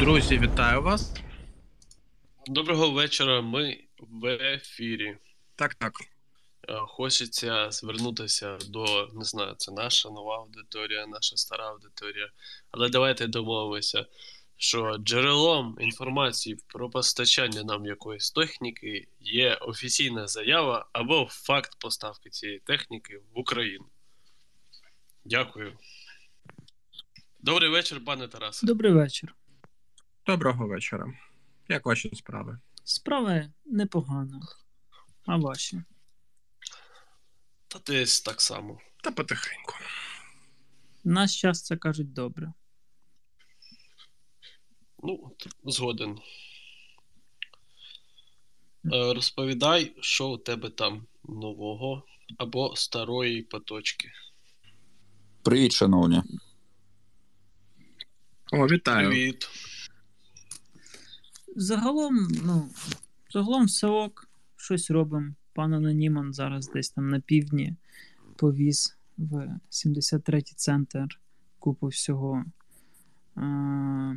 Друзі, вітаю вас. Доброго вечора. Ми в ефірі. Так, так. Е, хочеться звернутися до не знаю, це наша нова аудиторія, наша стара аудиторія. Але давайте домовимося, що джерелом інформації про постачання нам якоїсь техніки є офіційна заява або факт поставки цієї техніки в Україну. Дякую. Добрий вечір, пане Тарасе. Добрий вечір. Доброго вечора. Як ваші справи? Справи непогано. А ваші? Та десь так само. Та потихеньку. Наш час це кажуть добре. Ну, згоден. Е, розповідай, що у тебе там нового або старої поточки. Привіт, шановні. О, вітаю. Привіт. Загалом, ну, загалом все ок, щось робимо. Пан Аноніман зараз десь там на півдні повіз в 73-й центр купу всього. А,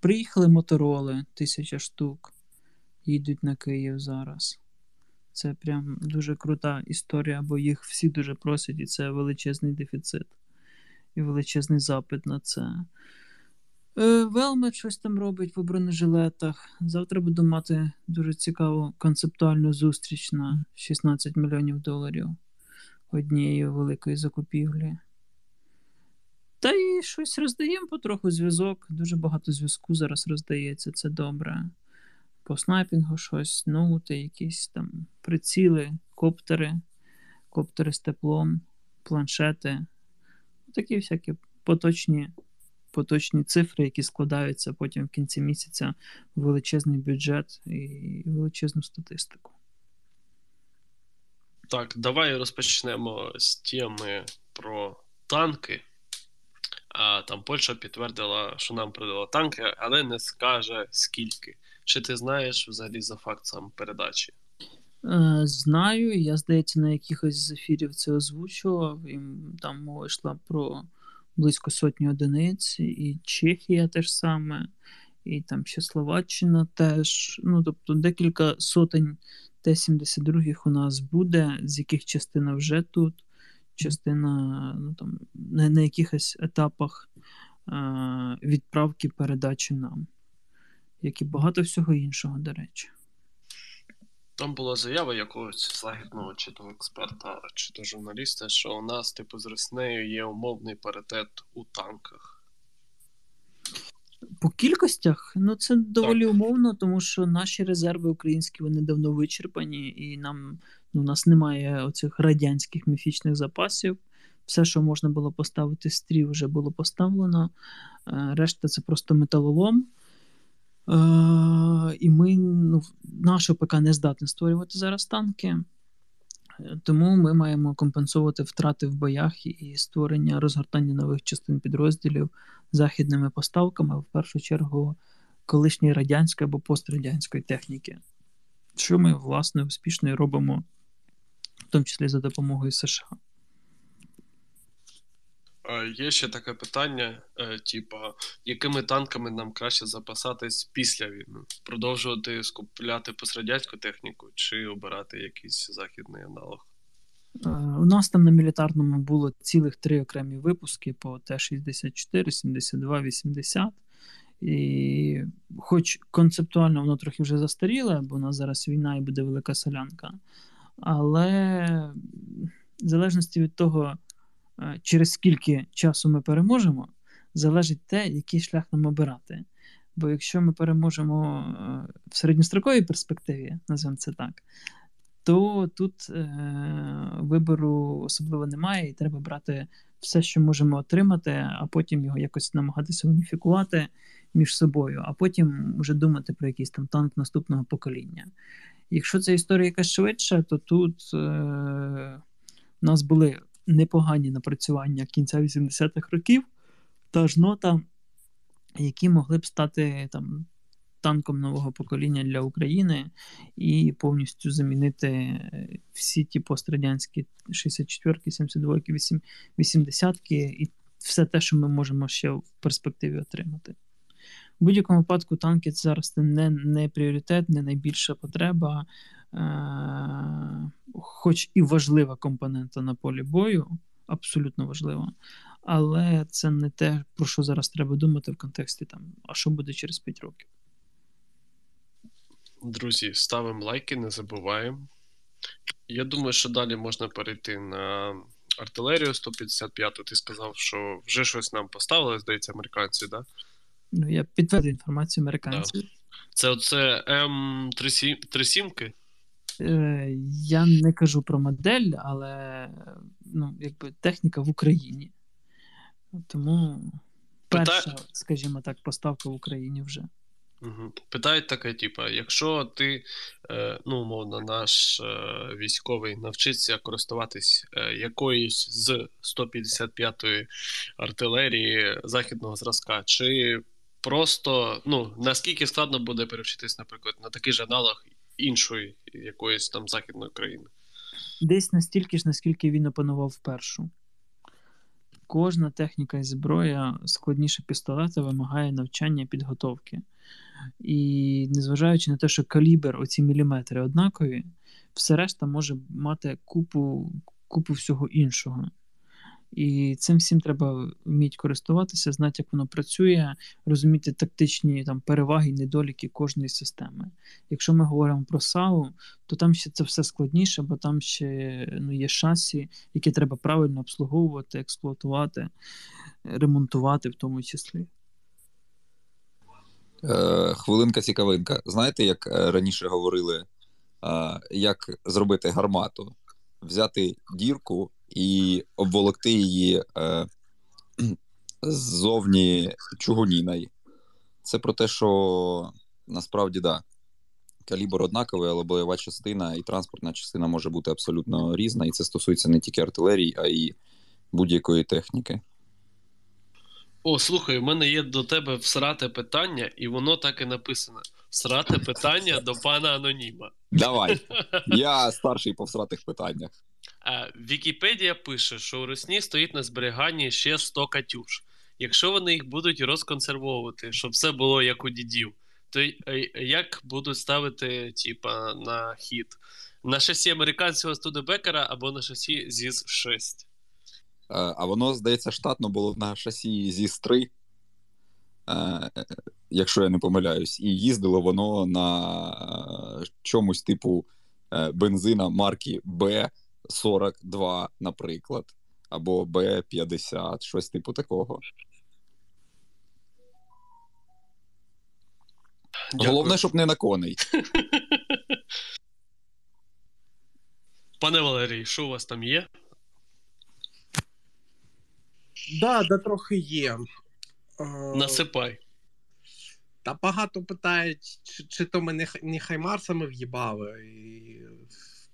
приїхали мотороли, тисяча штук. Їдуть на Київ зараз. Це прям дуже крута історія, бо їх всі дуже просять, і це величезний дефіцит і величезний запит на це. Е, Велмет щось там робить в бронежилетах. Завтра буду мати дуже цікаву концептуальну зустріч на 16 мільйонів доларів однієї великої закупівлі. Та й щось роздаємо потроху зв'язок. Дуже багато зв'язку зараз роздається, це добре. По снайпінгу щось, ноути, якісь там приціли, коптери, коптери з теплом, планшети. Такі всякі поточні поточні цифри, які складаються потім в кінці місяця в величезний бюджет і величезну статистику. Так, давай розпочнемо з теми про танки. А там Польща підтвердила, що нам продала танки, але не скаже скільки. Чи ти знаєш взагалі за факт сам передачі? Е, знаю, я, здається, на якихось з ефірів це озвучував. І там мова йшла про близько сотні одиниць, і Чехія теж саме, і там ще Словаччина теж. Ну, тобто декілька сотень Т-72 у нас буде, з яких частина вже тут, частина ну, там, на, на якихось етапах е- відправки передачі нам, як і багато всього іншого, до речі. Там була заява якогось західного чи то експерта, чи то журналіста, що у нас, типу, з Роснею є умовний паритет у танках. По кількостях, ну це доволі так. умовно, тому що наші резерви українські вони давно вичерпані, і нам ну, у нас немає оцих радянських міфічних запасів. Все, що можна було поставити стрів, вже було поставлено. Е, решта це просто металолом. Е, І ми ну, наш ОПК не здатний створювати зараз танки, тому ми маємо компенсувати втрати в боях і створення розгортання нових частин підрозділів західними поставками, в першу чергу, колишньої радянської або пострадянської техніки, що ми власне успішно і робимо, в тому числі за допомогою США. Є ще таке питання: е, типа, якими танками нам краще запасатись після війни? Продовжувати скупляти пострадянську техніку чи обирати якийсь західний аналог? Е, у нас там на мілітарному було цілих три окремі випуски по Т-64, 72, 80. І хоч концептуально воно трохи вже застаріле, бо у нас зараз війна і буде велика солянка. Але в залежності від того, Е, через скільки часу ми переможемо, залежить те, який шлях нам обирати. Бо якщо ми переможемо е, в середньостроковій перспективі, називаємо це так, то тут е, вибору особливо немає, і треба брати все, що можемо отримати, а потім його якось намагатися уніфікувати між собою, а потім вже думати про якийсь там танк наступного покоління. Якщо це історія якась швидша, то тут е, у нас були непогані напрацювання кінця 80-х років, та ж нота, які могли б стати там танком нового покоління для України і повністю замінити всі ті пострадянські 64-ки, 72-ки, 80-ки і все те, що ми можемо ще в перспективі отримати. В будь-якому випадку танки це зараз не, не пріоритет, не найбільша потреба, е- хоч і важлива компонента на полі бою, абсолютно важлива. Але це не те, про що зараз треба думати в контексті там, а що буде через 5 років. Друзі, ставимо лайки, не забуваємо. Я думаю, що далі можна перейти на артилерію 155. Ти сказав, що вже щось нам поставили, здається, американці, да? Ну, я підтвердив інформацію американців. Це оце М37? Е, я не кажу про модель, але ну, якби техніка в Україні. Тому перша, скажімо так, поставка в Україні вже. Угу. Питають таке, типа, якщо ти, е, ну, умовно, наш е, військовий навчиться користуватись якоюсь з 155-ї артилерії західного зразка, чи просто, ну, наскільки складно буде перевчитись, наприклад, на такий же аналог іншої якоїсь там західної країни? Десь настільки ж, наскільки він опанував першу. Кожна техніка і зброя складніше пістолета вимагає навчання підготовки. І незважаючи на те, що калібр, оці міліметри однакові, все решта може мати купу, купу всього іншого. І цим всім треба вміти користуватися, знати, як воно працює, розуміти тактичні там, переваги і недоліки кожної системи. Якщо ми говоримо про САУ, то там ще це все складніше, бо там ще ну, є шасі, які треба правильно обслуговувати, експлуатувати, ремонтувати в тому числі. Е, хвилинка цікавинка. Знаєте, як е, раніше говорили, як зробити гармату? Взяти дірку і обволокти її е, ззовні чугуніною. Це про те, що насправді да, калібр однаковий, але бойова частина і транспортна частина може бути абсолютно різна, і це стосується не тільки артилерії, а й будь-якої техніки. О, слухай, у мене є до тебе всрате питання, і воно так і написано: всрате питання до пана Аноніма. Давай. Я старший по всратих питаннях. Вікіпедія пише, що у Росні стоїть на зберіганні ще 100 катюш. Якщо вони їх будуть розконсервовувати, щоб все було як у дідів, то е, як будуть ставити, типа, на хід? На шасі американського Студебекера або на шасі зіс 6 Е, А воно, здається, штатно було на шасі зіс 3 е, якщо я не помиляюсь, і їздило воно на чомусь типу бензина марки Б42, наприклад, або Б50, щось типу такого. Головне, щоб не на коней. Пане Валерій, що у вас там є? Да, да трохи є. Е, Насипай. Та багато питають, чи, чи то ми не, не хаймарсами в'їбали. І...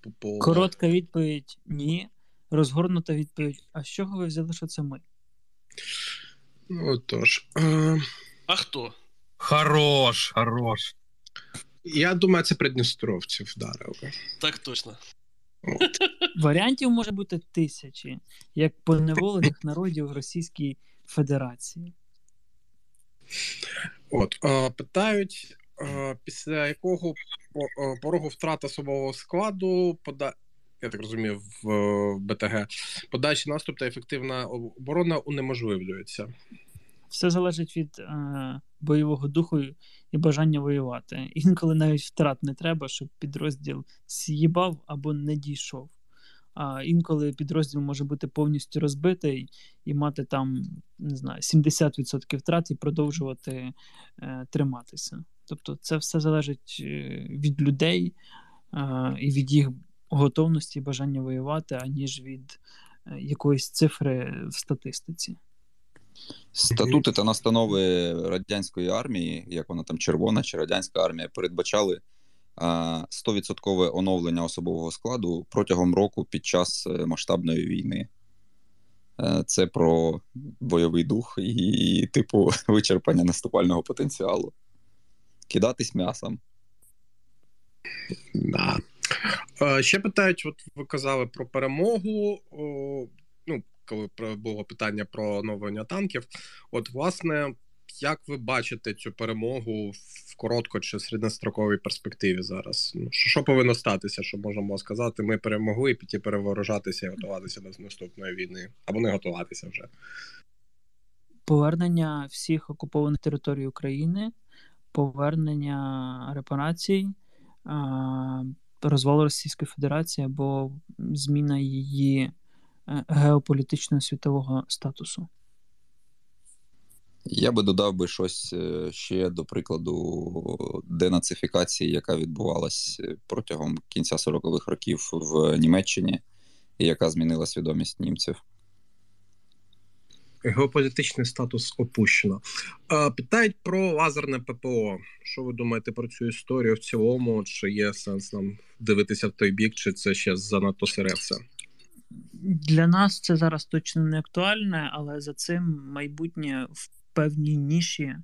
по- по- Коротка відповідь ні. Розгорнута відповідь: а з чого ви взяли, що це ми? Ну, тож. Е, А хто? Хорош, хорош. я думаю, це придністровці вдарили. Так точно. Варіантів може бути тисячі, як поневолених народів в Російській Федерації. От, е, питають, після якого е, порогу втрат особового складу пода... Я так розумію, в е, БТГ подальший наступ та ефективна оборона унеможливлюється. Все залежить від е, бойового духу і бажання воювати. Інколи навіть втрат не треба, щоб підрозділ з'їбав або не дійшов. А інколи підрозділ може бути повністю розбитий і мати там не знаю, 70% втрат і продовжувати е, триматися. Тобто, це все залежить е, від людей е, і від їх готовності бажання воювати, аніж від е, якоїсь цифри в статистиці. Статути та настанови радянської армії, як вона там червона чи радянська армія, передбачали а, 100% оновлення особового складу протягом року під час масштабної війни. Це про бойовий дух і, типу, вичерпання наступального потенціалу. Кидатись м'ясом. Да. Е, ще питають: от ви казали про перемогу. О, ну, коли було питання про оновлення танків. От, власне, як ви бачите цю перемогу в коротко чи середньостроковій перспективі зараз? Ну, що, що повинно статися, що можемо сказати? Ми перемогли і піти переворожатися і готуватися до наступної війни, або не готуватися вже. Повернення всіх окупованих територій України, повернення репарацій, розвал Російської Федерації або зміна її е, геополітичного світового статусу. Я би додав би щось е, ще до прикладу денацифікації, яка відбувалась протягом кінця 40-х років в Німеччині, і яка змінила свідомість німців. Геополітичний статус опущено. Е, Питають про лазерне ППО. Що ви думаєте про цю історію в цілому? Чи є сенс нам дивитися в той бік, чи це ще занадто сире все? Для нас це зараз точно не актуальне, але за цим майбутнє в певній ніші.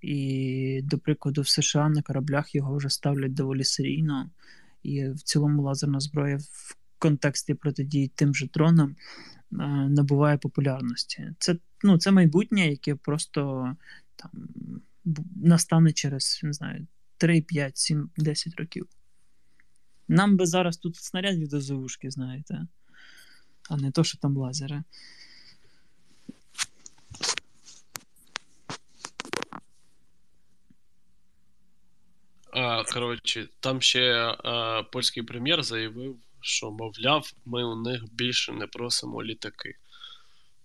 І, до прикладу, в США на кораблях його вже ставлять доволі серійно. І в цілому лазерна зброя в контексті протидії тим же дронам набуває популярності. Це, ну, це майбутнє, яке просто там настане через не знаю, 3, 5, 7, 10 років. Нам би зараз тут снарядів до завушки, знаєте, а не то, що там лазери. Коротше, там ще а, польський прем'єр заявив, що, мовляв, ми у них більше не просимо літаки.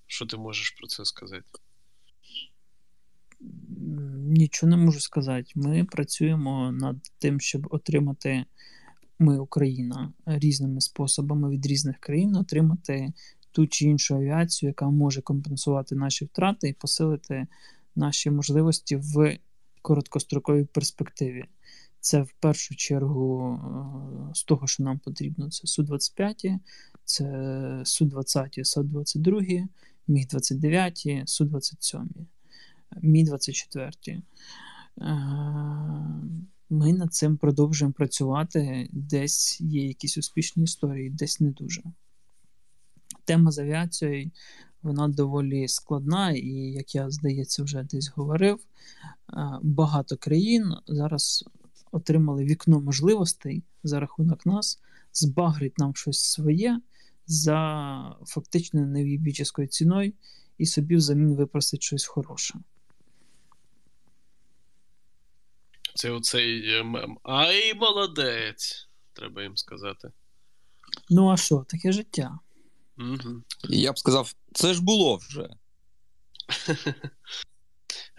Що ти можеш про це сказати? Нічого не можу сказати. Ми працюємо над тим, щоб отримати ми, Україна, різними способами від різних країн отримати ту чи іншу авіацію, яка може компенсувати наші втрати і посилити наші можливості в короткостроковій перспективі. Це в першу чергу е, з того, що нам потрібно, це Су-25, це Су-20, Су-22, Міг-29, Су-27. Мі 24. Е, Ми над цим продовжуємо працювати. Десь є якісь успішні історії, десь не дуже. Тема з авіацією вона доволі складна, і, як я здається, вже десь говорив, е, багато країн зараз отримали вікно можливостей за рахунок нас, збагрить нам щось своє за фактично невібіческою ціною і собі взамін випросить щось хороше. Це оцей е, мем. Ай, молодець! Треба їм сказати. Ну а що, таке життя? Угу. Я б сказав, це ж було вже.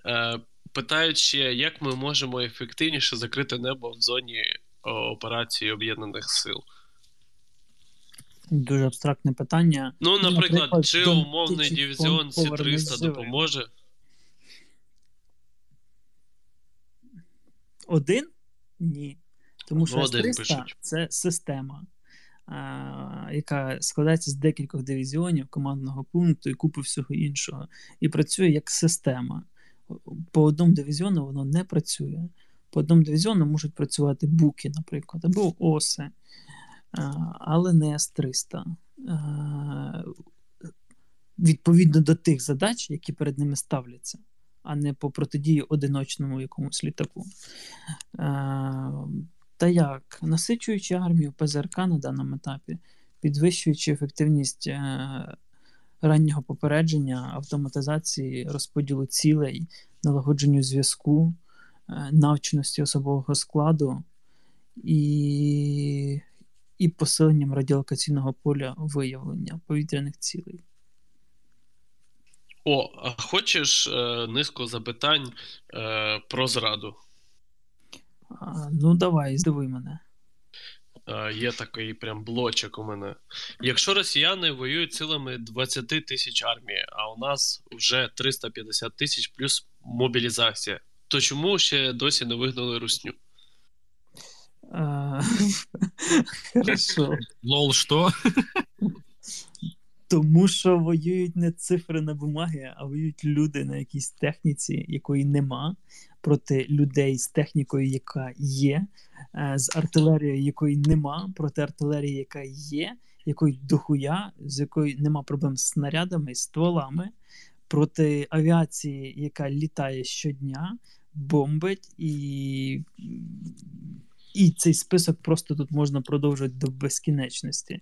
Питають ще, як ми можемо ефективніше закрити небо в зоні операції Об'єднаних Сил. Дуже абстрактне питання. Ну, наприклад, наприклад, чи умовний дивізіон фон повернись Сі-300 допоможе? Один? Ні. Тому що Ну, один С-300 це система, а, яка складається з декількох дивізіонів, командного пункту і купи всього іншого. І працює як система. По одному дивізіону воно не працює. По одному дивізіону можуть працювати буки, наприклад, або оси, але не С-300. Відповідно до тих задач, які перед ними ставляться, а не по протидії одиночному якомусь літаку. Та як, насичуючи армію ПЗРК на даному етапі, підвищуючи ефективність е, раннього попередження, автоматизації розподілу цілей, налагодженню зв'язку, е, навченості особового складу і, і посиленням радіолокаційного поля виявлення повітряних цілей. О, а хочеш е, низку запитань е, про зраду? А, ну, давай, здивуй мене. Е, є такий прям блочок у мене. Якщо росіяни воюють силами 20 тисяч армії, а у нас вже 350 тисяч плюс мобілізація, то чому ще досі не вигнали русню? Хорошо. Лол, что? Тому що воюють не цифри на бумагі, а воюють люди на якійсь техніці, якої нема, проти людей з технікою, яка є, е, з артилерією, якої нема, проти артилерії, яка є, якої дохуя, з якої нема проблем з снарядами, з стволами, проти авіації, яка літає щодня, бомбить, і, і цей список просто тут можна продовжувати до безкінечності.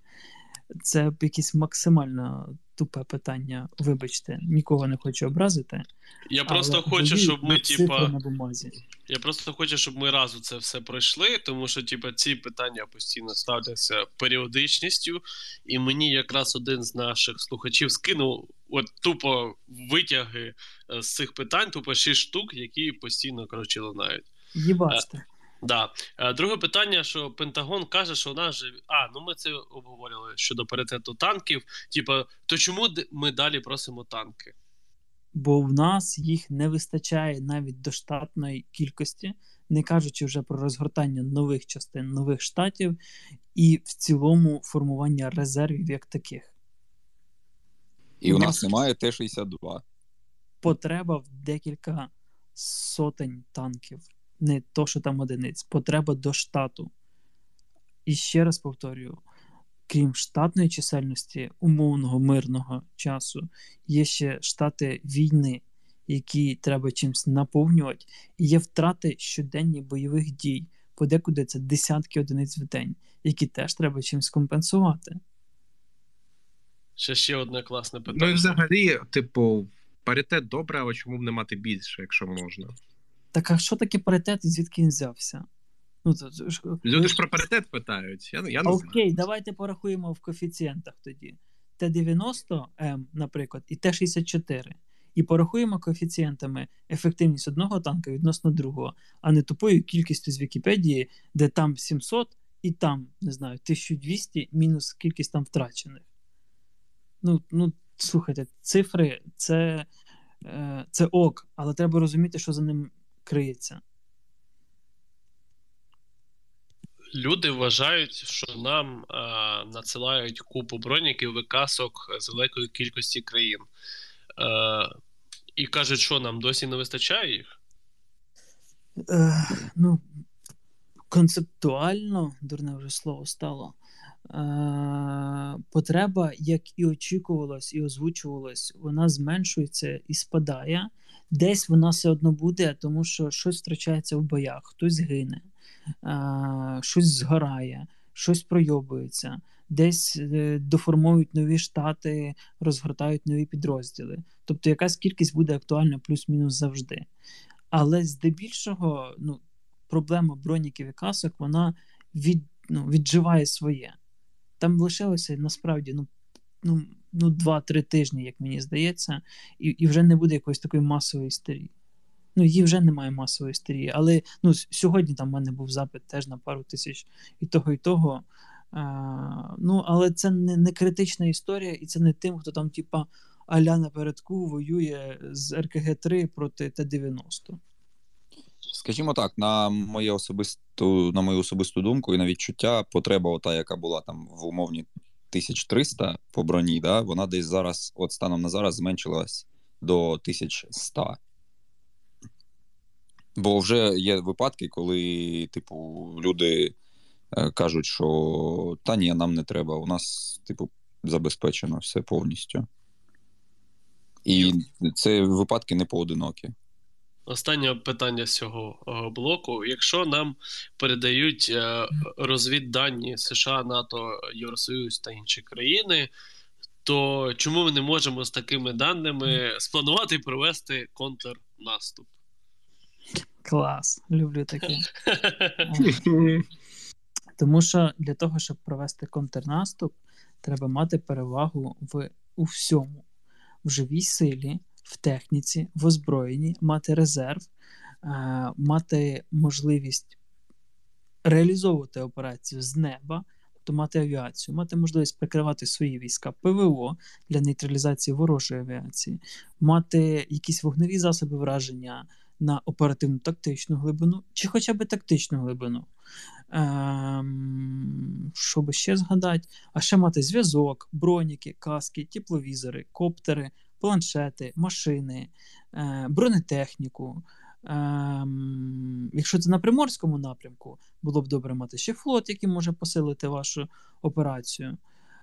Це якесь максимально тупе питання. Вибачте, нікого не хочу образити. Я просто хочу, щоб ми, типа. на бумазі. Я просто хочу, щоб ми разу це все пройшли, тому що, типа, ці питання постійно ставляться періодичністю, і мені якраз один з наших слухачів скинув от тупо витяги е, з цих питань, тупо шість штук, які постійно коротше лунають. Їбачте. Да. Е, Друге питання, що Пентагон каже, що у нас же. А, ну ми це обговорювали щодо паритету танків. Типа, то чому ми далі просимо танки? Бо в нас їх не вистачає навіть до штатної кількості, не кажучи вже про розгортання нових частин, нових штатів і в цілому формування резервів як таких. І у Ну, нас немає Т-62. Потреба в декілька сотень танків, не то, що там одиниць, потреба до штату. І ще раз повторюю: крім штатної чисельності умовного мирного часу, є ще штати війни, які треба чимось наповнювати, і є втрати щоденні бойових дій. Подекуди це десятки одиниць в день, які теж треба чимось компенсувати. Ще ще одне класне Ну питання. і взагалі, типу, паритет добре, але чому б не мати більше, якщо можна? Так а що таке паритет і звідки він взявся? Ну, то, то ж- Люди ж про паритет питають. Я, я не Окей, знаю. давайте порахуємо в коефіцієнтах тоді. Т-90М, наприклад, і Т-64. І порахуємо коефіцієнтами ефективність одного танка відносно другого, а не тупою кількістю з Вікіпедії, де там 700 і там, не знаю, 1200 мінус кількість там втрачених. Ну, ну слухайте, цифри це, е, це ок, але треба розуміти, що за ним криється. Люди вважають, що нам а, надсилають купу броніків і касок з великої кількості країн. Е, і кажуть, що нам досі не вистачає їх. Е, ну, концептуально, дурне вже слово стало. Е, потреба, як і очікувалось, і озвучувалось, вона зменшується і спадає. Десь вона все одно буде, тому що щось втрачається в боях, хтось гине, щось згорає, щось пройобується, десь е, доформують нові штати, розгортають нові підрозділи. Тобто якась кількість буде актуальна плюс-мінус завжди. Але здебільшого, ну, проблема броніків і касок, вона від, ну, відживає своє. Там лишилося насправді ну, ну, ну 2-3 тижні, як мені здається, і, і вже не буде якоїсь такої масової істерії. Ну, її вже немає масової істерії. Але ну, сьогодні там в мене був запит теж на пару тисяч і того, і того. А, ну, але це не, не критична історія, і це не тим, хто там, типа, аля напередку воює з РКГ-3 проти Т-90. Скажімо так, на моє особисту, на мою особисту думку і на відчуття, потреба, ота, яка була там в умовні 1300 по броні, да, вона десь зараз, от станом на зараз, зменшилась до 1100. Бо вже є випадки, коли, типу, люди е, кажуть, що та ні, нам не треба, у нас, типу, забезпечено все повністю. І це випадки не поодинокі. Останнє питання з цього е, блоку. Якщо нам передають е, розвіддані США, НАТО, Євросоюз та інші країни, то чому ми не можемо з такими даними спланувати і провести контрнаступ? Клас, люблю таке. Тому що для того, щоб провести контрнаступ, треба мати перевагу в у всьому: в живій силі, в техніці, в озброєнні, мати резерв, е, мати можливість реалізовувати операцію з неба, тобто мати авіацію, мати можливість прикривати свої війська ПВО для нейтралізації ворожої авіації, мати якісь вогневі засоби враження на оперативну тактичну глибину, чи хоча б тактичну глибину. Ем, що би ще згадати? А ще мати зв'язок, броніки, каски, тепловізори, коптери, планшети, машини, е, бронетехніку. Ем, якщо це на приморському напрямку, було б добре мати ще флот, який може посилити вашу операцію.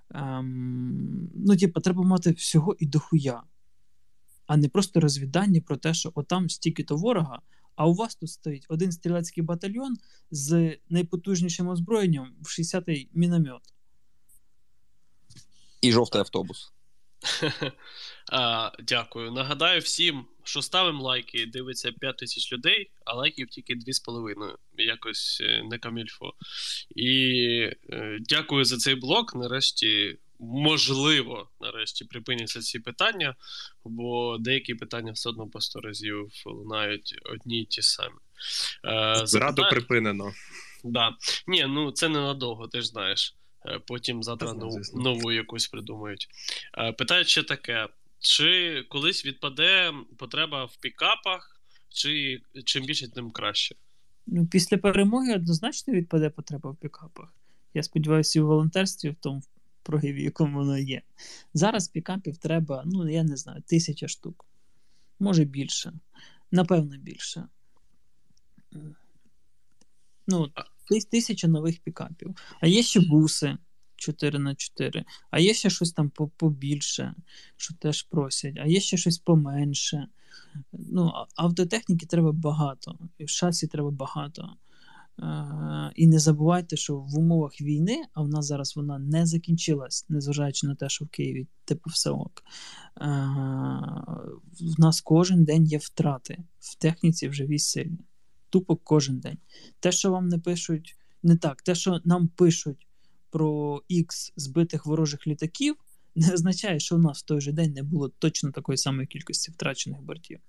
Ем, ну, типу, треба мати всього і дохуя. а не просто розвідання про те, що отам стільки-то ворога, а у вас тут стоїть один стрілецький батальйон з найпотужнішим озброєнням в 60-й міномет. І жовтий автобус. а, Дякую. Нагадаю всім, що ставимо лайки, дивиться 5 тисяч людей, а лайків тільки 2,5. Якось е, не камільфо. І е, дякую за цей блок. Нарешті, можливо, нарешті припиняться ці питання, бо деякі питання все одно по 100 разів лунають одні й ті самі. Е, Зраду запита... припинено. Да. Ні, ну це ненадовго, ти ж знаєш. Е, потім завтра нову, нову якусь придумають. Е, Питають ще таке: чи колись відпаде потреба в пікапах, чи чим більше, тим краще? Ну, після перемоги однозначно відпаде потреба в пікапах. Я сподіваюся, і в волонтерстві в тому прояві, якому воно є. Зараз пікапів треба, ну я не знаю, тисяча штук. Може більше. Напевно, більше. Ну, тисяча нових пікапів. А є ще буси 4 на 4 а є ще щось там побільше, що теж просять, а є ще щось поменше. Ну, автотехніки треба багато, і в шасі треба багато. Е, І не забувайте, що в умовах війни, а в нас зараз вона не закінчилась, незважаючи на те, що в Києві типу все ок. е, В нас кожен день є втрати в техніці в живій силі. Тупо кожен день. Те, що вам не пишуть, не так, те, що нам пишуть про X збитих ворожих літаків, не означає, що в нас в той же день не було точно такої самої кількості втрачених бортів.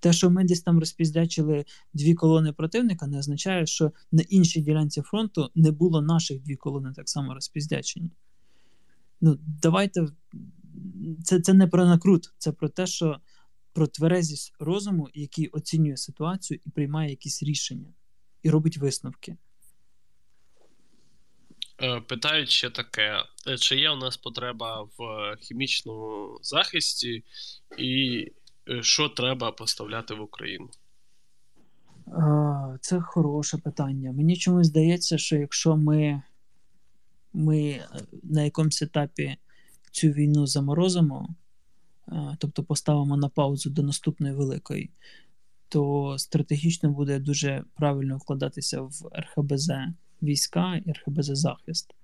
Те, що ми десь там розпіздячили дві колони противника, не означає, що на іншій ділянці фронту не було наших дві колони так само розпіздячені. Ну, давайте. Це, це не про накрут, це про те, що про тверезість розуму, який оцінює ситуацію і приймає якісь рішення, і робить висновки. Е, Питають ще таке: е, чи є у нас потреба в е, хімічному захисті, і що треба поставляти в Україну? Це хороше питання. Мені чомусь здається, що якщо ми, ми на якомусь етапі цю війну заморозимо, тобто поставимо на паузу до наступної великої, то стратегічно буде дуже правильно вкладатися в РХБЗ війська і РХБЗ захист.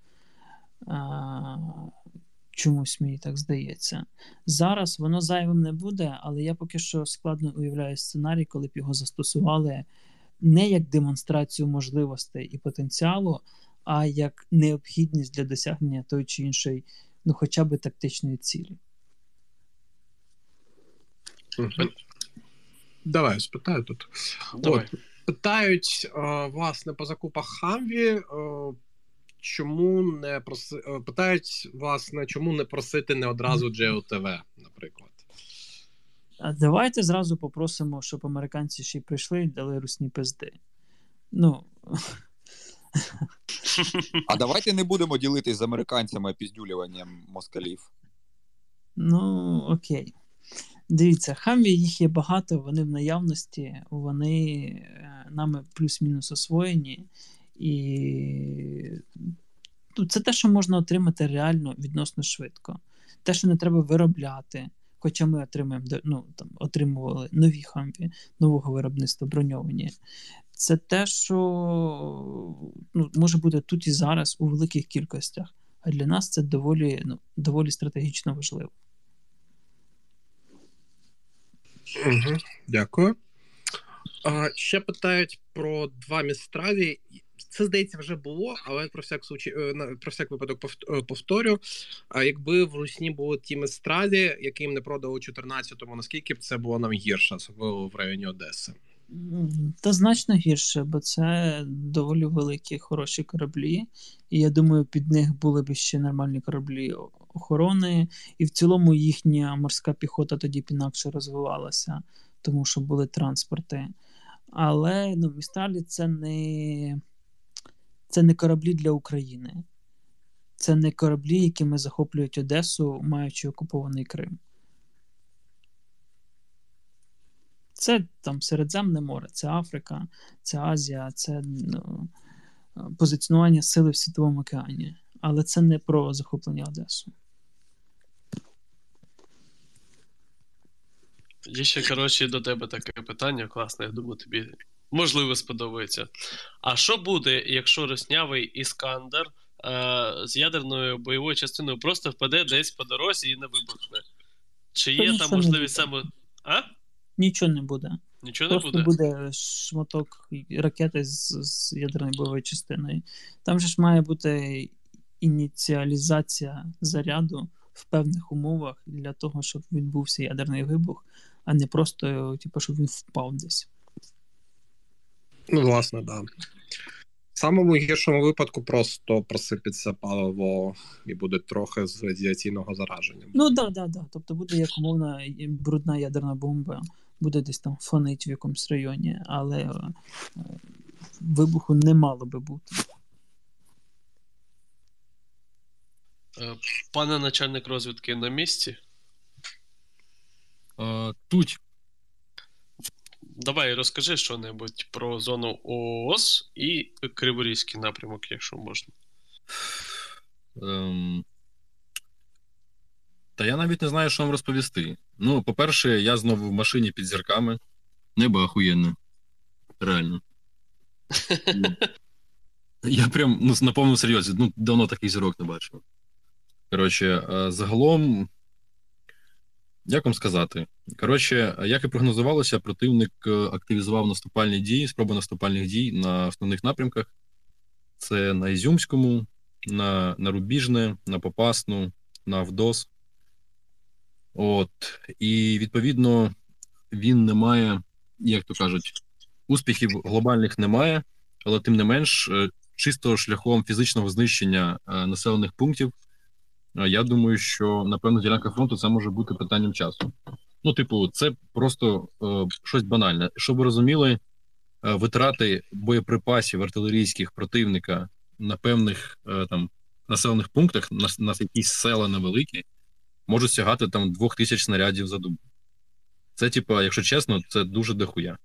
Чомусь мені так здається. Зараз воно зайвим не буде, але я поки що складно уявляю сценарій, коли б його застосували не як демонстрацію можливостей і потенціалу, а як необхідність для досягнення той чи іншої, ну хоча б тактичної цілі. Мгм. Давай спитаю тут. Давай. Питають е, власне по закупах Хамві. е, Чому не проси... е, питають власне, чому не просити не одразу JOTV, наприклад. А давайте зразу попросимо, щоб американці ще й прийшли і дали русні пизди. Ну, А давайте не будемо ділитись з американцями піздюлюванням москалів. ну окей. Дивіться, хамві їх є багато, вони в наявності, вони е, нами плюс-мінус освоєні. І ну, це те, що можна отримати реально відносно швидко. Те, що не треба виробляти. Хоча ми отримаємо до- ну, там, отримували нові хамві, нового виробництва броньовані. Це те, що ну, може бути тут і зараз у великих кількостях. А для нас це доволі, ну, доволі стратегічно важливо. Угу, дякую. А, ще питають про два містралі. Це, здається, вже було, але про всяк случай, е, про всяк випадок е, повторю. А якби в Русні були ті містралі, яким не продали у 14-му, наскільки б це було нам гірше, особливо в районі Одеси? Та значно гірше, бо це доволі великі хороші кораблі, і я думаю, під них були б ще нормальні кораблі охорони, і в цілому їхня морська піхота тоді інакше розвивалася, тому що були транспорти. Але ну, місталі це не, це не кораблі для України. Це не кораблі, якими захоплюють Одесу, маючи окупований Крим. Це там Середземне море, це Африка, це Азія, це ну, позиціонування сили в світовому океані. Але це не про захоплення Одесу. Є ще, коротше, до тебе таке питання, класне, я думаю, тобі можливо сподобається. А що буде, якщо роснявий іскандер е, з ядерною бойовою частиною просто впаде десь по дорозі і не вибухне? Чи є там можливість саме. А? Нічого не буде. Нічого не буде? буде шматок ракети з, з ядерною бойовою частиною. Там же ж має бути ініціалізація заряду в певних умовах для того, щоб відбувся ядерний вибух, а не просто, типу, щоб він впав десь. Ну, власне, так. Да. В самому гіршому випадку просто просипеться паливо і буде трохи з радіаційного зараження. Ну так, да, да. Тобто буде як умовна брудна ядерна бомба, буде десь там фонить в якомусь районі, але е, вибуху не мало би бути. Е, Пане начальник розвідки на місці. Е, Тут Давай розкажи що-небудь про зону ООС і Криворізький напрямок, якщо можна. Ем... Та я навіть не знаю, що вам розповісти. Ну, по-перше, я знову в машині під зірками. Небо охуєнне. Реально. Я прям ну, на повному серйозі, ну, давно таких зірок не бачив. Коротше, е, загалом, як вам сказати? Коротше, як і прогнозувалося, противник е, активізував наступальні дії, спроби наступальних дій на основних напрямках. Це на Ізюмському, на, на Рубіжне, на Попасну, на Авдос. От. І відповідно він не має, як то кажуть, успіхів глобальних немає, але тим не менш, е, чисто шляхом фізичного знищення е, населених пунктів, я думаю, що напевно ділянка фронту це може бути питанням часу. Ну, типу, це просто е, щось банальне. Щоб ви розуміли, е, витрати боєприпасів артилерійських противника на певних е, там населених пунктах, на, на якісь села невеликі, можуть сягати там двох тисяч снарядів за добу. Це, типа, якщо чесно, це дуже дохуя.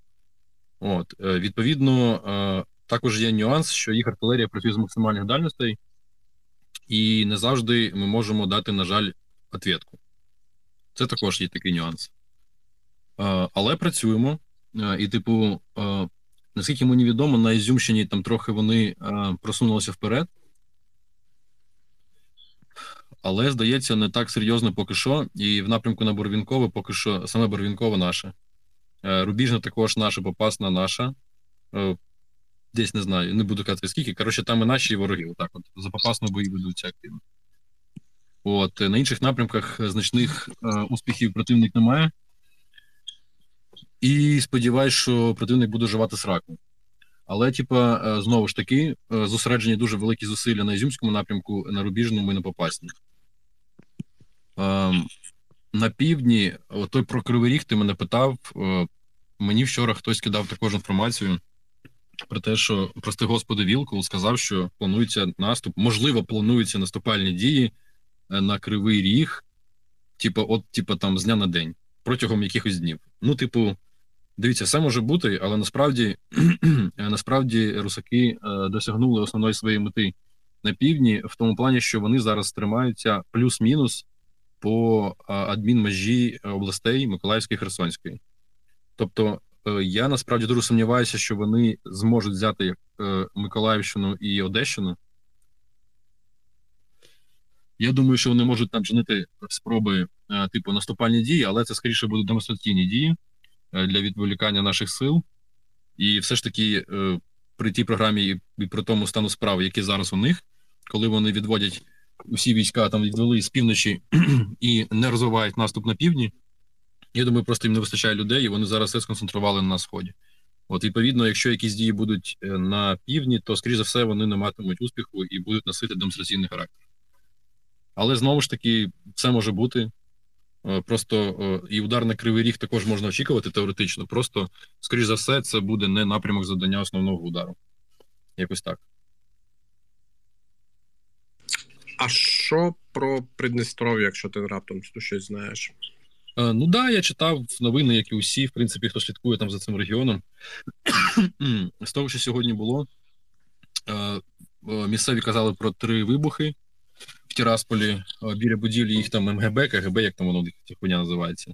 От, е, відповідно, е, також є нюанс, що їх артилерія працює з максимальних дальностей, і не завжди ми можемо дати, на жаль, ответку. Це також є такий нюанс. Е, але працюємо. Е, і, типу, е, наскільки мені відомо, на Ізюмщині там трохи вони е, просунулися вперед. Але, здається, не так серйозно поки що. І в напрямку на Борвінкове поки що саме Борвінкове наше. Е, Рубіжна також наша, Попасна наша. Е, Десь не знаю, не буду казати скільки. Коротше, там і наші вороги. Отак от. За Попасну бої ведуться активно. От, е, на інших напрямках значних е, успіхів противник не має. І сподіваюсь, що противник буде живати сраку. Але, типа, е, знову ж таки, е, зосереджені дуже великі зусилля на Ізюмському напрямку, на Рубіжному і на Попасній. Ем, на півдні, той про Кривий Ріг, ти мене питав. е, Мені вчора хтось кидав також інформацію про те, що, прости господи, Вілкул сказав, що планується наступ, можливо, плануються наступальні дії е, на Кривий Ріг, типу, от, типу, там з дня на день, протягом якихось днів. Ну, типу, дивіться, все може бути, але насправді, насправді русаки е, досягнули основної своєї мети на півдні, в тому плані, що вони зараз тримаються плюс-мінус по е, адмінмежі областей Миколаївської і Херсонської. Тобто, е, я насправді дуже сумніваюся, що вони зможуть взяти е, Миколаївщину і Одещину. Я думаю, що вони можуть там чинити спроби е, типу наступальні дії, але це скоріше будуть демонстраційні дії е, для відволікання наших сил. І все ж таки, е, при тій програмі і, і при тому стану справ, які зараз у них, коли вони відводять усі війська там відвели з півночі і не розвивають наступ на півдні. Я думаю, просто їм не вистачає людей, і вони зараз все сконцентрували на сході. От, відповідно, якщо якісь дії будуть е, на півдні, то, скоріш за все, вони не матимуть успіху і будуть носити демонстраційний характер. Але знову ж таки, все може бути. Е, Просто і удар на кривий ріг також можна очікувати теоретично. Просто, скоріш за все, це буде не напрямок завдання основного удару. Якось так. А що про Придністров'я, якщо ти раптом щось знаєш? Е, Ну да, я читав новини, як і усі, в принципі, хто слідкує там за цим регіоном. З того, що сьогодні було, е, е, місцеві казали про три вибухи в Тірасполі біля будівлі їх там МГБ, КГБ, як там воно хуйня називається.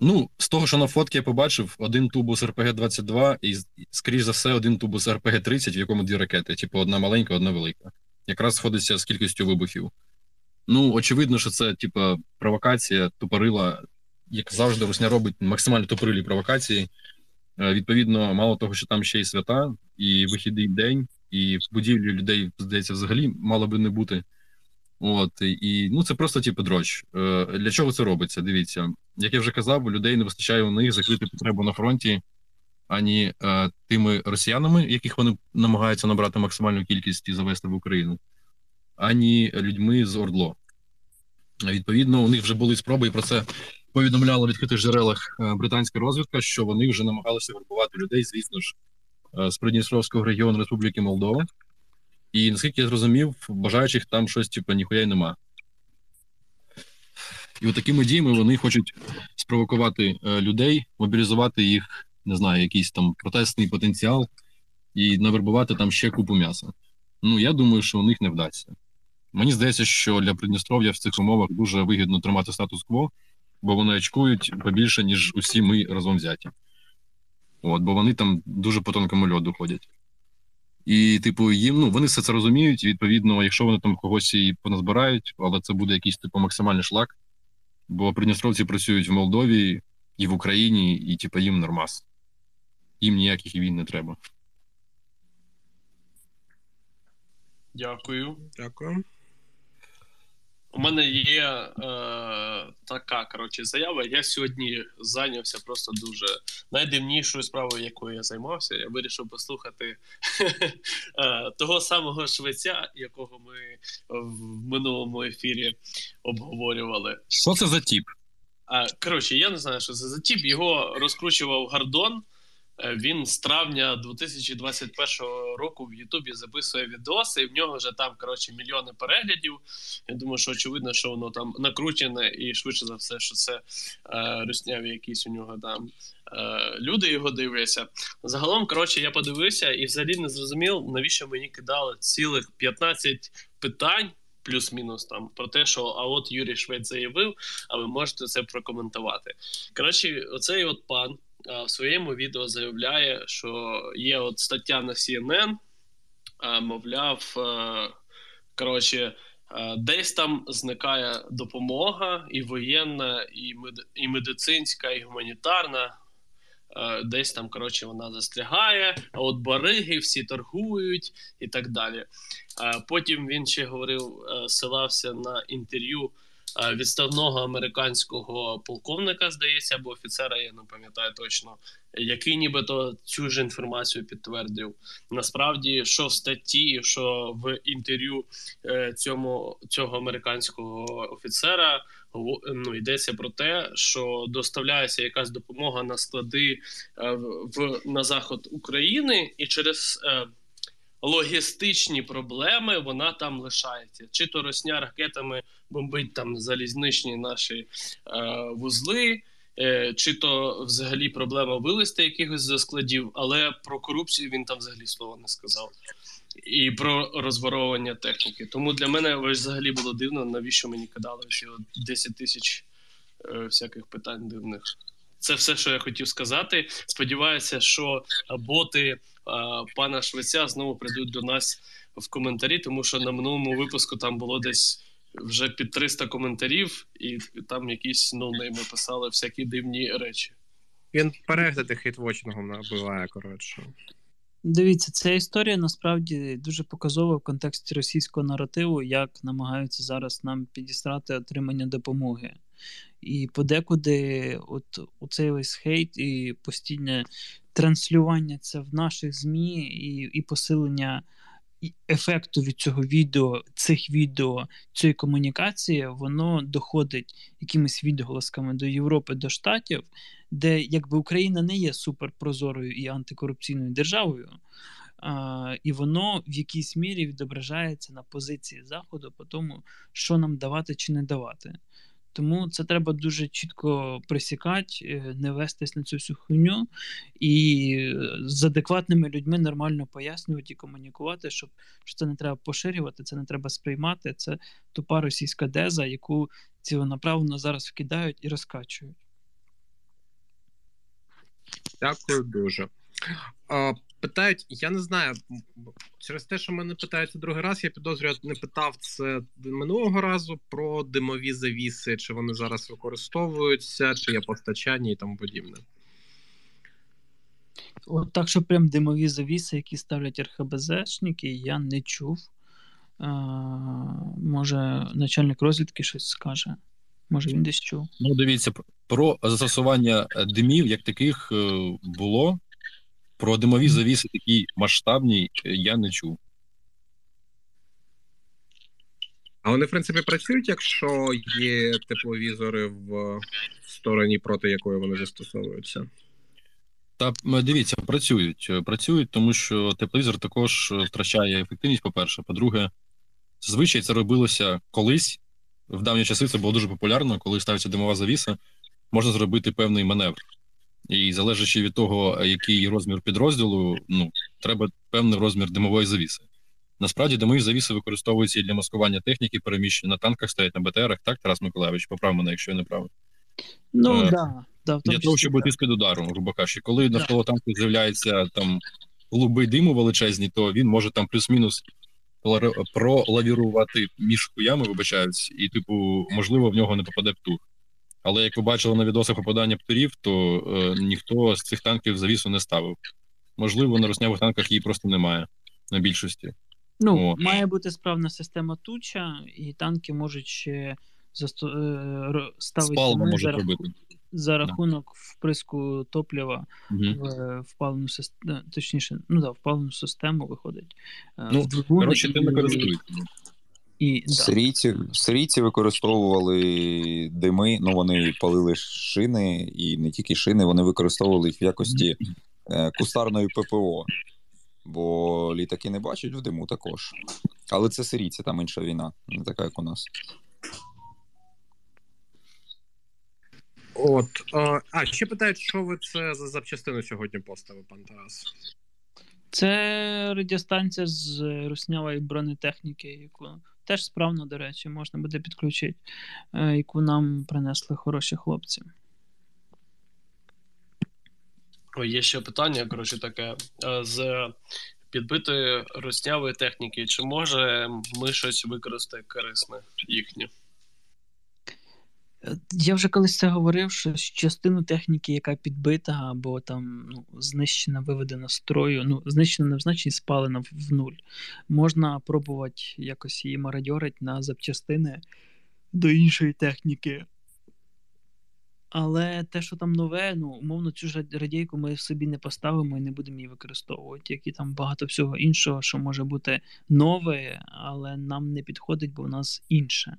Ну, з того, що на фотки я побачив, один тубус РПГ-22 і, скоріш за все, один тубус РПГ-30, в якому дві ракети, типу, одна маленька, одна велика. Якраз сходиться з кількістю вибухів. Ну, очевидно, що це, типу, провокація, тупорила, як завжди, Русня робить максимально тупорилі провокації. Е, відповідно, мало того, що там ще й свята, і вихідний день, і будівлі людей, здається, взагалі мало би не бути. От і ну це просто типу дроч. Е, Для чого це робиться? Дивіться, як я вже казав, людей не вистачає у них закрити потребу на фронті ані е, тими росіянами, яких вони намагаються набрати максимальну кількість і завести в Україну, ані людьми з Ордло. Відповідно, у них вже були спроби, і про це повідомляла в відкритих джерелах е, британська розвідка, що вони вже намагалися вербувати людей, звісно ж, е, з Придністровського регіону Республіки Молдова. І наскільки я зрозумів, бажаючих там щось, типу, ніхуя й нема. І от такими діями вони хочуть спровокувати е, людей, мобілізувати їх, не знаю, якийсь там протестний потенціал і навербувати там ще купу м'яса. Ну, я думаю, що у них не вдасться. Мені здається, що для Придністров'я в цих умовах дуже вигідно тримати статус-кво, бо вони очкують побільше, ніж усі ми разом взяті. От, бо вони там дуже по тонкому льоду ходять. І, типу, їм ну вони все це розуміють. і, Відповідно, якщо вони там когось і поназбирають, але це буде якийсь типу максимальний шлак. Бо придністровці працюють в Молдові і в Україні, і типу, їм нормас. Їм ніяких війн не треба. Дякую. Дякую. У мене є е, така коротше, заява. Я сьогодні зайнявся просто дуже найдивнішою справою, якою я займався. Я вирішив послухати е, того самого швеця, якого ми в минулому ефірі обговорювали. Що це за тіп? Коротше, я не знаю, що це за тіп. Його розкручував Гордон. Е, він з травня 2021 року в Ютубі записує відоси, і в нього вже там коротше мільйони переглядів. Я думаю, що очевидно, що воно там накручене, і швидше за все, що це е, русняві якісь у нього там е, люди його дивляться. Загалом, коротше, я подивився і взагалі не зрозумів, навіщо мені кидали цілих 15 питань. Плюс-мінус там про те, що а от Юрій Швець заявив, а ви можете це прокоментувати. Коротше, оцей от пан в своєму відео заявляє, що є от стаття на CNN, мовляв, коротше, десь там зникає допомога і воєнна, і медицинська, і гуманітарна. Десь там, коротше, вона застрягає, а от бариги всі торгують і так далі. Потім він ще говорив, ссилався на інтерв'ю Е, відставного американського полковника, здається, або офіцера, я не пам'ятаю точно, який нібито цю ж інформацію підтвердив. Насправді, що в статті, що в інтерв'ю е, цьому цього американського офіцера. Ну, йдеться про те, що доставляється якась допомога на склади е, в на заход України, і через е, логістичні проблеми вона там лишається. Чи то росня ракетами бомбить там залізничні наші е, вузли, е, чи то взагалі проблема вилисти якихось за складів, але про корупцію він там взагалі слова не сказав. І про розворовування техніки. Тому для мене взагалі було дивно, навіщо мені кидали всі 10 тисяч е, всяких питань дивних. Це все, що я хотів сказати. Сподіваюся, що боти пана Швеця знову прийдуть до нас в коментарі, тому що на минулому випуску там було десь вже під 300 коментарів, і там якісь ноунейми писали всякі дивні речі. Він перегляди хейтвочингу набиває, коротше. Дивіться, ця історія насправді дуже показова в контексті російського наративу, як намагаються зараз нам підістрати отримання допомоги. І подекуди, от у цей весь хейт і постійне транслювання це в наших ЗМІ, і, і посилення ефекту від цього відео, цих відео, цієї комунікації, воно доходить якимись відголосками до Європи, до Штатів, де якби Україна не є суперпрозорою і антикорупційною державою. Uh, і воно в якійсь мірі відображається на позиції Заходу по тому, що нам давати чи не давати. Тому це треба дуже чітко присікати, е, не вестись на цю всю хуйню і е, з адекватними людьми нормально пояснювати і комунікувати, щоб що це не треба поширювати, це не треба сприймати. Це тупа російська деза, яку цілонаправно зараз вкидають і розкачують. Дякую дуже. Питають, я не знаю, через те, що мене питають другий раз, я підозрюю, не питав це минулого разу про димові завіси, чи вони зараз використовуються, чи є постачання і тому подібне. От так, що прям димові завіси, які ставлять РХБЗшники, я не чув. А, може, начальник розвідки щось скаже. Може, він десь чув. Ну, дивіться, про застосування димів, як таких е, було. Про димові завіси такі масштабні я не чув. А вони, в принципі, працюють, якщо є тепловізори в стороні, проти якої вони застосовуються. Та дивіться, працюють. Працюють, тому що тепловізор також втрачає ефективність, по-перше. По-друге, зазвичай це робилося колись. В давні часи це було дуже популярно, коли ставиться димова завіса, можна зробити певний маневр. І залежачи від того, який розмір підрозділу, ну треба певний розмір димової завіси. Насправді димові завіси використовуються і для маскування техніки, переміщення на танках стоять на БТРах, так, Тарас Миколаївич, поправ мене, якщо я не правий. Ну е, да, да, для того, щоб бути під удару, грубо кажучи, коли навколо танку з'являється там голуби диму величезні, то він може там плюс-мінус пролавірувати між хуями, вибачаюсь, і, типу, можливо, в нього не попаде птур. Але як ви бачили на відосах попадання птурів, то е, ніхто з цих танків завісу не ставив. Можливо, на руснявих танках її просто немає на більшості. Ну, О. має бути справна система туча, і танки можуть ще засто... Е, ставити за, раху... за рахунок да. вприску топлива угу. в впалену систему, точніше, ну да, впалену систему виходить. Е, ну, коротше, тим не користуються. І, Сирійці да. сирійці використовували дими, ну вони палили шини, і не тільки шини, вони використовували їх в якості е, кустарної ППО, бо літаки не бачать в диму також. Але це сирійці, там інша війна, не така, як у нас. От. А, а ще питають, що ви це за запчастину сьогодні поставили, пан Тарас? Це радіостанція з руснявої бронетехніки, яку теж справно, до речі, можна буде підключити, е, яку нам принесли хороші хлопці. О, є ще питання, коротше, таке. Е, з підбитої роснявої техніки, чи може ми щось використати корисне їхнє? Я вже колись це говорив, що частину техніки, яка підбита, або там ну, знищена, виведена строю, ну, знищена не в значенні спалена в нуль, можна пробувати якось її мародьорити на запчастини до іншої техніки. Але те, що там нове, ну, умовно, цю ж радійку ми собі не поставимо і не будемо її використовувати, як і там багато всього іншого, що може бути нове, але нам не підходить, бо у нас інше.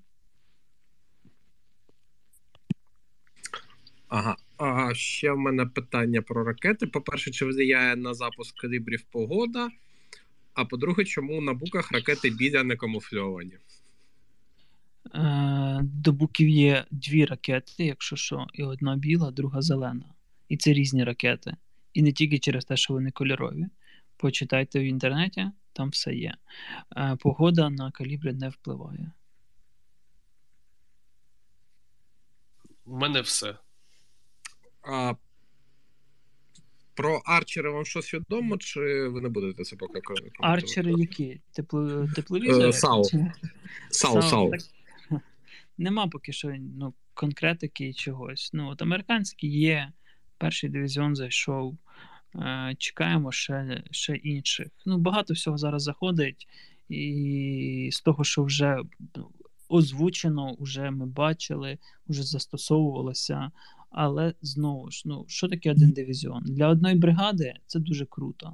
Ага. А ще в мене питання про ракети. По-перше, чи впливає на запуск калібрів погода? А по-друге, чому на буках ракети біля не камуфльовані? Е, до буків є дві ракети, якщо що, і одна біла, друга зелена. І це різні ракети. І не тільки через те, що вони кольорові. Почитайте в інтернеті, там все є. Е, погода на калібри не впливає. У мене все. А, Про арчери вам щось відомо, чи ви не будете це поки коментувати? Арчери які? Тепло, тепловізори? Е, САУ. САУ, САУ. Нема поки що ну, конкретики чогось. Ну, от Американський є, перший дивізіон зайшов. Е, чекаємо ще ще інших. Ну, Багато всього зараз заходить, і з того, що вже ну, озвучено, вже ми бачили, вже застосовувалося. Але знову ж, ну, що таке один дивізіон? Для одної бригади це дуже круто.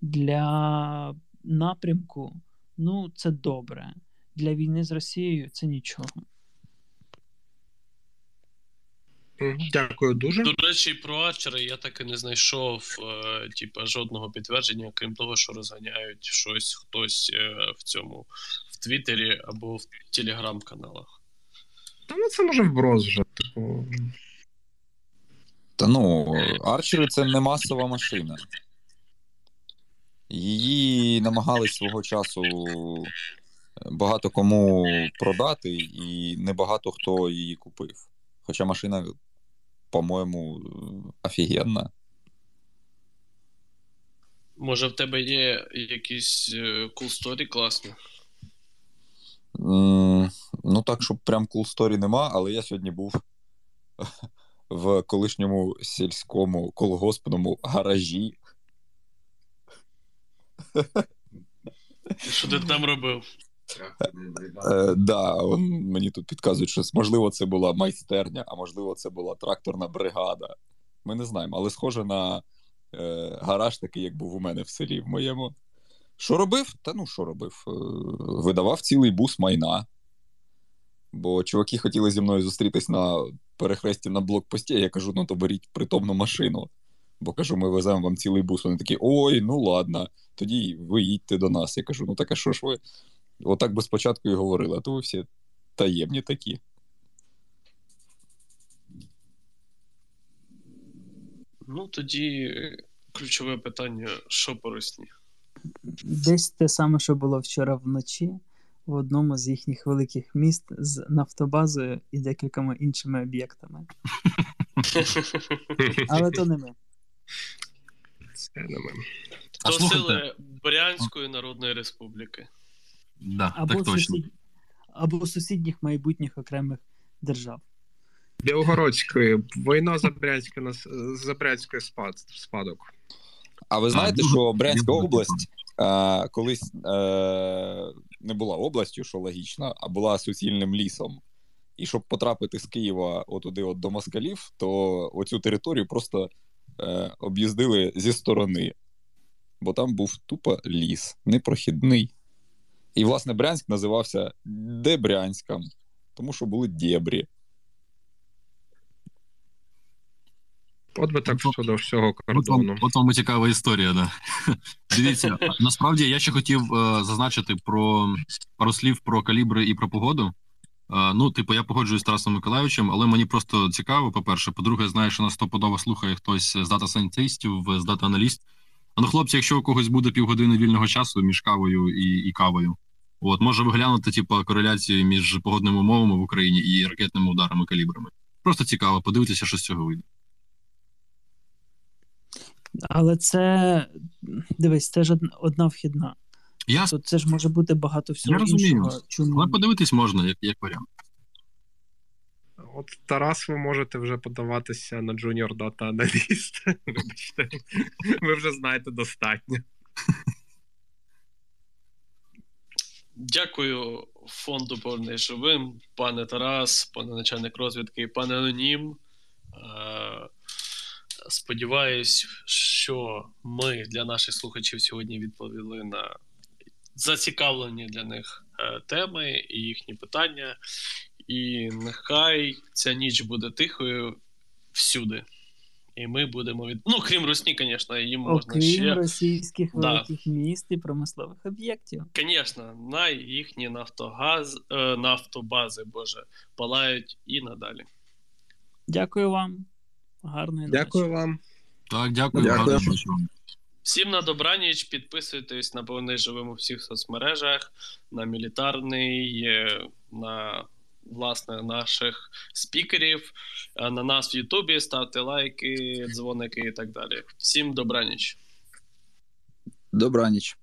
Для напрямку, ну, це добре. Для війни з Росією це нічого. Дякую дуже. До речі, про арчери я так і не знайшов е, типу, жодного підтвердження, крім того, що розганяють щось хтось е, в цьому в Твіттері або в телеграм-каналах. Та ну це може вброс вже. Типу. Та ну, арчери це не масова машина. Її намагались свого часу багато кому продати, і небагато хто її купив. Хоча машина, по-моєму, офігенна. Може, в тебе є якісь е, cool story класні? М, Ну, так, щоб прям cool story нема, але я сьогодні був в колишньому сільському колгоспному гаражі. Що ти там робив? Е, да, он мені тут підказують, що можливо це була майстерня, а можливо, це була тракторна бригада. Ми не знаємо, але схоже на е, гараж, такий, як був у мене в селі в моєму. Що робив? Та ну що робив? Е, видавав цілий бус майна. Бо чуваки хотіли зі мною зустрітись на перехресті на блокпості. Я кажу: ну то беріть притомну машину. Бо кажу, ми веземо вам цілий бус. Вони такі, ой, ну ладно, тоді ви їдьте до нас. Я кажу, ну так а що ж ви? Отак би спочатку і говорили, а то ви всі таємні такі. Ну, тоді е, ключове питання: що по русні? Десь те саме, що було вчора вночі в одному з їхніх великих міст з нафтобазою і декількома іншими об'єктами. Але то не ми. Це не ми. То сили Брянської Народної Республіки. Да, Або, так точно. сусід... або сусідніх майбутніх окремих держав. Білгородської війна за Брянський нас за Брянський спад спадок. А ви знаєте, що Брянська область е, колись е, не була областю, що логічно, а була суцільним лісом. І щоб потрапити з Києва отуди от до москалів, то оцю територію просто е, об'їздили зі сторони, бо там був тупо ліс, непрохідний. І, власне, Брянськ називався Дебрянськом, тому що були дєбрі. От би так щодо всього кордону. от вам і цікава історія, да. Дивіться, насправді я ще хотів е, зазначити про пару слів про калібри і про погоду. Е, ну, типу, я погоджуюсь з Тарасом Миколаївичем, але мені просто цікаво, по-перше. По-друге, знаю, що нас стопудово слухає хтось з дата сайентистів, з дата аналіст. А ну, хлопці, якщо у когось буде півгодини вільного часу між кавою і, і кавою, от може виглянути, типу, кореляцію між погодними умовами в Україні і ракетними ударами калібрами. Просто цікаво, подивитися, що з цього вийде. Але це дивись, це ж одна, вхідна. Я То це ж може бути багато всього Я розумію. іншого. Чому? Але подивитись можна, як, як варіант. От Тарас, ви можете вже подаватися на Junior Data Analyst. Вибачте, ви вже знаєте достатньо. Дякую фонду «Повернись живим, пане Тарас, пане начальник розвідки, пане Анонім. Сподіваюсь, що ми для наших слухачів сьогодні відповіли на зацікавлені для них е, теми і їхні питання. І нехай ця ніч буде тихою всюди. І ми будемо від. Ну, крім Русні, звісно, їм можна Окрім ще. російських Да. великих міст і промислових об'єктів. Звісно, на їхні нафтогаз, е, нафтобази, Боже, палають і надалі. Дякую вам. Гарної ночі. Дякую вам. Так, дякую. Дякую. гарної ночі вам. Всім на добраніч, підписуйтесь на повний живим у всіх соцмережах, на мілітарний, на власне наших спікерів, е, на нас в Ютубі, ставте лайки, дзвоники і так далі. Всім добраніч. Добраніч.